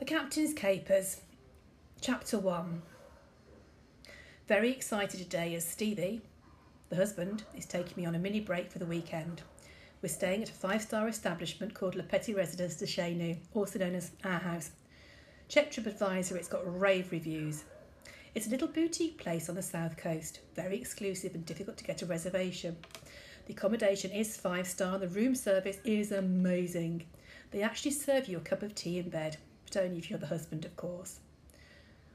The Captain's Capers, Chapter 1. Very excited today as Stevie, the husband, is taking me on a mini break for the weekend. We're staying at a five star establishment called Le Petit Residence de Chez Nous, also known as Our House. Check TripAdvisor, it's got rave reviews. It's a little boutique place on the south coast, very exclusive and difficult to get a reservation. The accommodation is five star and the room service is amazing. They actually serve you a cup of tea in bed, but only if you're the husband, of course.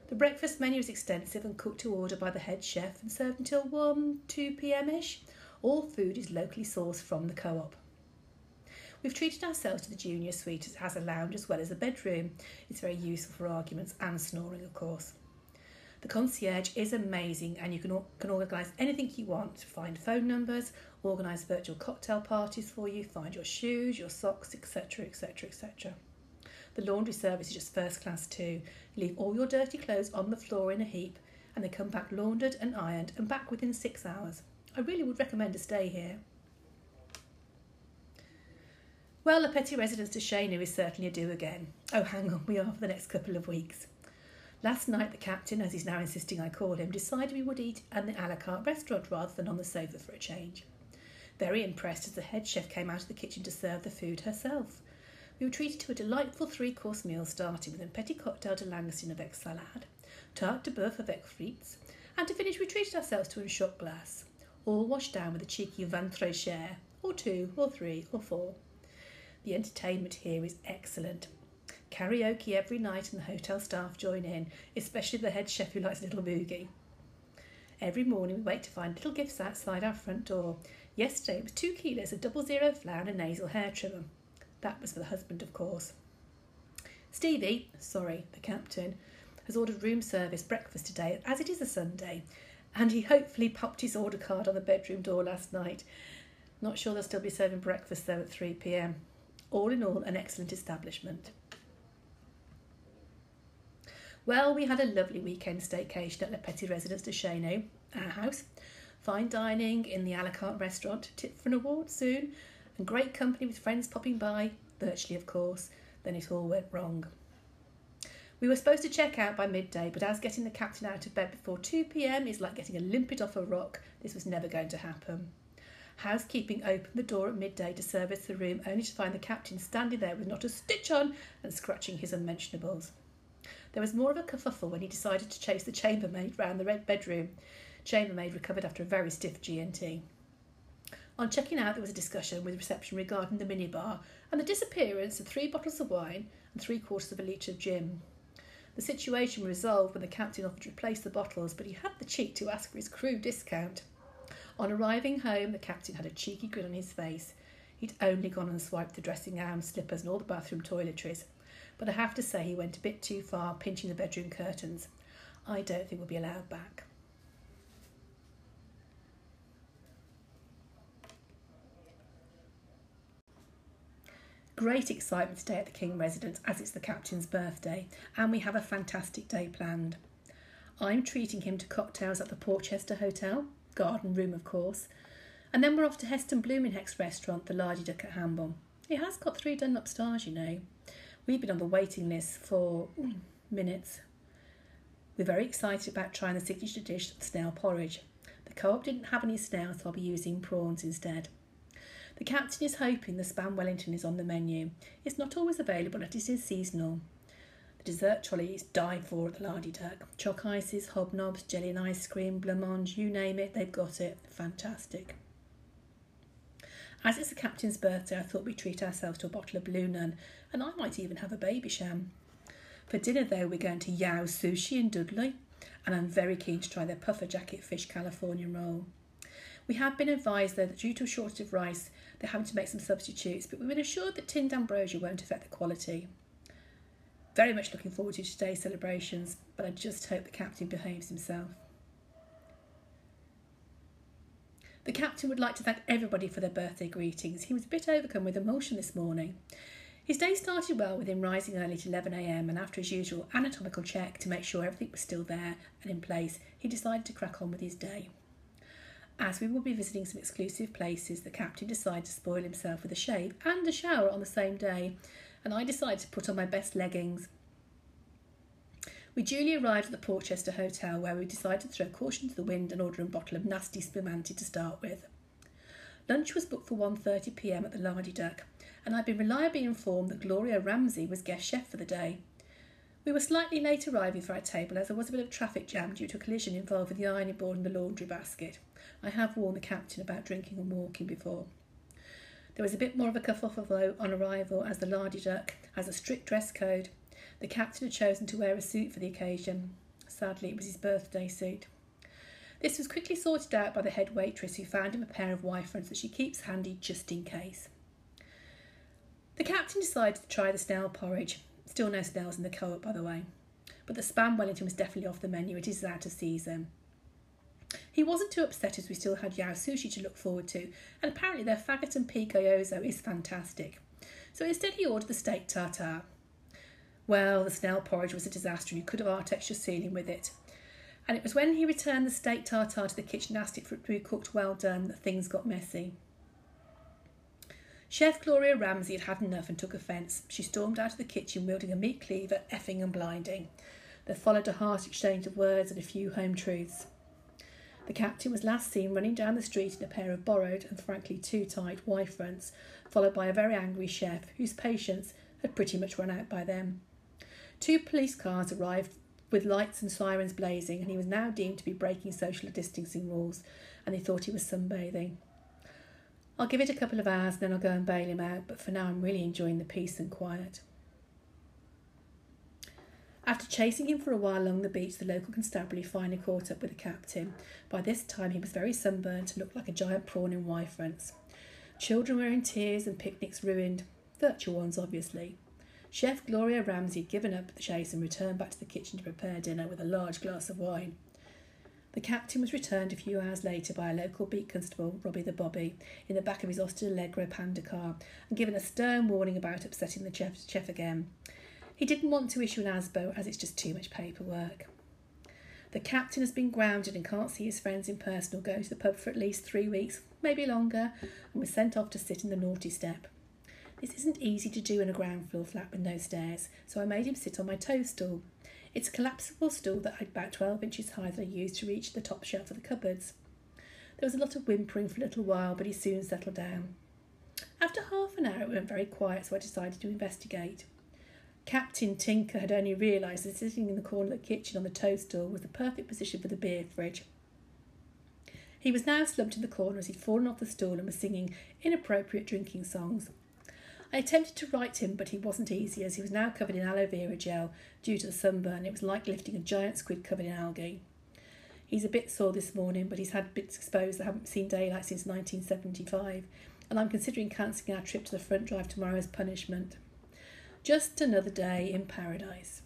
The breakfast menu is extensive and cooked to order by the head chef and served until 1 2 pm ish. All food is locally sourced from the co op. We've treated ourselves to the junior suite as has a lounge as well as a bedroom. It's very useful for arguments and snoring, of course. The concierge is amazing and you can, can organise anything you want. Find phone numbers, organise virtual cocktail parties for you, find your shoes, your socks, etc. etc. etc. The laundry service is just first class too. You leave all your dirty clothes on the floor in a heap and they come back laundered and ironed and back within six hours. I really would recommend a stay here. Well, the Petit Residence de Chez is certainly a do again. Oh, hang on, we are for the next couple of weeks. Last night, the captain, as he's now insisting I call him, decided we would eat at the a la carte restaurant rather than on the sofa for a change. Very impressed as the head chef came out of the kitchen to serve the food herself. We were treated to a delightful three course meal starting with a petit cocktail de langoustine avec salade, tarte de boeuf avec frites, and to finish we treated ourselves to a shot glass, all washed down with a cheeky vin très cher, or two, or three, or four. The entertainment here is excellent. Karaoke every night and the hotel staff join in, especially the head chef who likes little boogie. Every morning we wait to find little gifts outside our front door. Yesterday it was two kilos of double zero flour and a nasal hair trimmer. That was for the husband, of course. Stevie, sorry, the captain, has ordered room service breakfast today, as it is a Sunday, and he hopefully popped his order card on the bedroom door last night. Not sure they'll still be serving breakfast though at 3 pm. All in all, an excellent establishment. Well, we had a lovely weekend staycation at Le Petit Residence de Chez Nous, our house. Fine dining in the a la carte restaurant, tip for an award soon, and great company with friends popping by, virtually of course, then it all went wrong. We were supposed to check out by midday, but as getting the captain out of bed before 2 pm is like getting a limpet off a rock, this was never going to happen. Housekeeping opened the door at midday to service the room, only to find the captain standing there with not a stitch on and scratching his unmentionables. There was more of a kerfuffle when he decided to chase the chambermaid round the red bedroom. Chambermaid recovered after a very stiff G&T. On checking out, there was a discussion with reception regarding the minibar and the disappearance of three bottles of wine and three quarters of a litre of gin. The situation was resolved when the captain offered to replace the bottles, but he had the cheek to ask for his crew discount. On arriving home, the captain had a cheeky grin on his face. He'd only gone and swiped the dressing gown, slippers, and all the bathroom toiletries. But I have to say, he went a bit too far, pinching the bedroom curtains. I don't think we'll be allowed back. Great excitement today at the King residence as it's the captain's birthday, and we have a fantastic day planned. I'm treating him to cocktails at the Portchester Hotel, garden room of course, and then we're off to Heston Blumenheck's restaurant, the Lardy Duck at Hamble. It has got three Dunlop stars, you know. We've been on the waiting list for mm, minutes. We're very excited about trying the signature dish, snail porridge. The co-op didn't have any snails, so I'll be using prawns instead. The captain is hoping the spam Wellington is on the menu. It's not always available, but it is seasonal. The dessert trolley is died for at the Lardy Duck. Choc ices, hobnobs, jelly and ice cream, blancmange, you name it, they've got it. Fantastic. As it's the captain's birthday, I thought we'd treat ourselves to a bottle of Blue Nun, and I might even have a Babycham. For dinner, though, we're going to Yao Sushi in Dudley, and I'm very keen to try their puffer jacket fish California roll. We have been advised, though, that due to a shortage of rice, they're having to make some substitutes, but we've been assured that tinned ambrosia won't affect the quality. Very much looking forward to today's celebrations, but I just hope the captain behaves himself. The captain would like to thank everybody for their birthday greetings. He was a bit overcome with emotion this morning. His day started well with him rising early at 11am and after his usual anatomical check to make sure everything was still there and in place, he decided to crack on with his day. As we will be visiting some exclusive places, the captain decided to spoil himself with a shave and a shower on the same day, and I decided to put on my best leggings. We duly arrived at the Portchester Hotel where we decided to throw caution to the wind and order a bottle of nasty spumante to start with. Lunch was booked for 1.30pm at the Lardy Duck and I'd been reliably informed that Gloria Ramsay was guest chef for the day. We were slightly late arriving for our table as there was a bit of traffic jam due to a collision involving the ironing board and the laundry basket. I have warned the captain about drinking and walking before. There was a bit more of a kerfuffle though on arrival as the Lardy Duck has a strict dress code. The captain had chosen to wear a suit for the occasion. Sadly, it was his birthday suit. This was quickly sorted out by the head waitress who found him a pair of Y that she keeps handy just in case. The captain decided to try the snail porridge. Still no snails in the co-op, by the way. But the spam Wellington was definitely off the menu. It is out of season. He wasn't too upset as we still had Yao sushi to look forward to, and apparently their faggot and pico yozo is fantastic. So instead he ordered the steak tartare. Well, the snail porridge was a disaster and you could have Artexed your ceiling with it. And it was when he returned the steak tartare to the kitchen and asked it for it to be cooked well done that things got messy. Chef Gloria Ramsay had had enough and took offence. She stormed out of the kitchen wielding a meat cleaver, effing and blinding. There followed a harsh exchange of words and a few home truths. The captain was last seen running down the street in a pair of borrowed and frankly too tight Y fronts, followed by a very angry chef whose patience had pretty much run out by then. Two police cars arrived with lights and sirens blazing, and he was now deemed to be breaking social distancing rules, and they thought he was sunbathing. I'll give it a couple of hours, then I'll go and bail him out, but for now I'm really enjoying the peace and quiet. After chasing him for a while along the beach, the local constabulary finally caught up with the captain. By this time, he was very sunburnt and looked like a giant prawn in Y fronts. Children were in tears and picnics ruined. Virtual ones, obviously. Chef Gloria Ramsay had given up the chase and returned back to the kitchen to prepare dinner with a large glass of wine. The captain was returned a few hours later by a local beat constable, Robbie the Bobby, in the back of his Austin Allegro Panda car and given a stern warning about upsetting the chef, chef again. He didn't want to issue an ASBO as it's just too much paperwork. The captain has been grounded and can't see his friends in person or go to the pub for at least three weeks, maybe longer, and was sent off to sit in the naughty step. This isn't easy to do in a ground floor flat with no stairs, so I made him sit on my toadstool. It's a collapsible stool that I'm about 12 inches high that I used to reach the top shelf of the cupboards. There was a lot of whimpering for a little while, but he soon settled down. After half an hour, it went very quiet, so I decided to investigate. Captain Tinker had only realised that sitting in the corner of the kitchen on the toadstool was the perfect position for the beer fridge. He was now slumped in the corner as he'd fallen off the stool and was singing inappropriate drinking songs. I attempted to write him, but he wasn't easy as he was now covered in aloe vera gel due to the sunburn. It was like lifting a giant squid covered in algae. He's a bit sore this morning, but he's had bits exposed that haven't seen daylight since 1975, and I'm considering cancelling our trip to the front drive tomorrow as punishment. Just another day in paradise.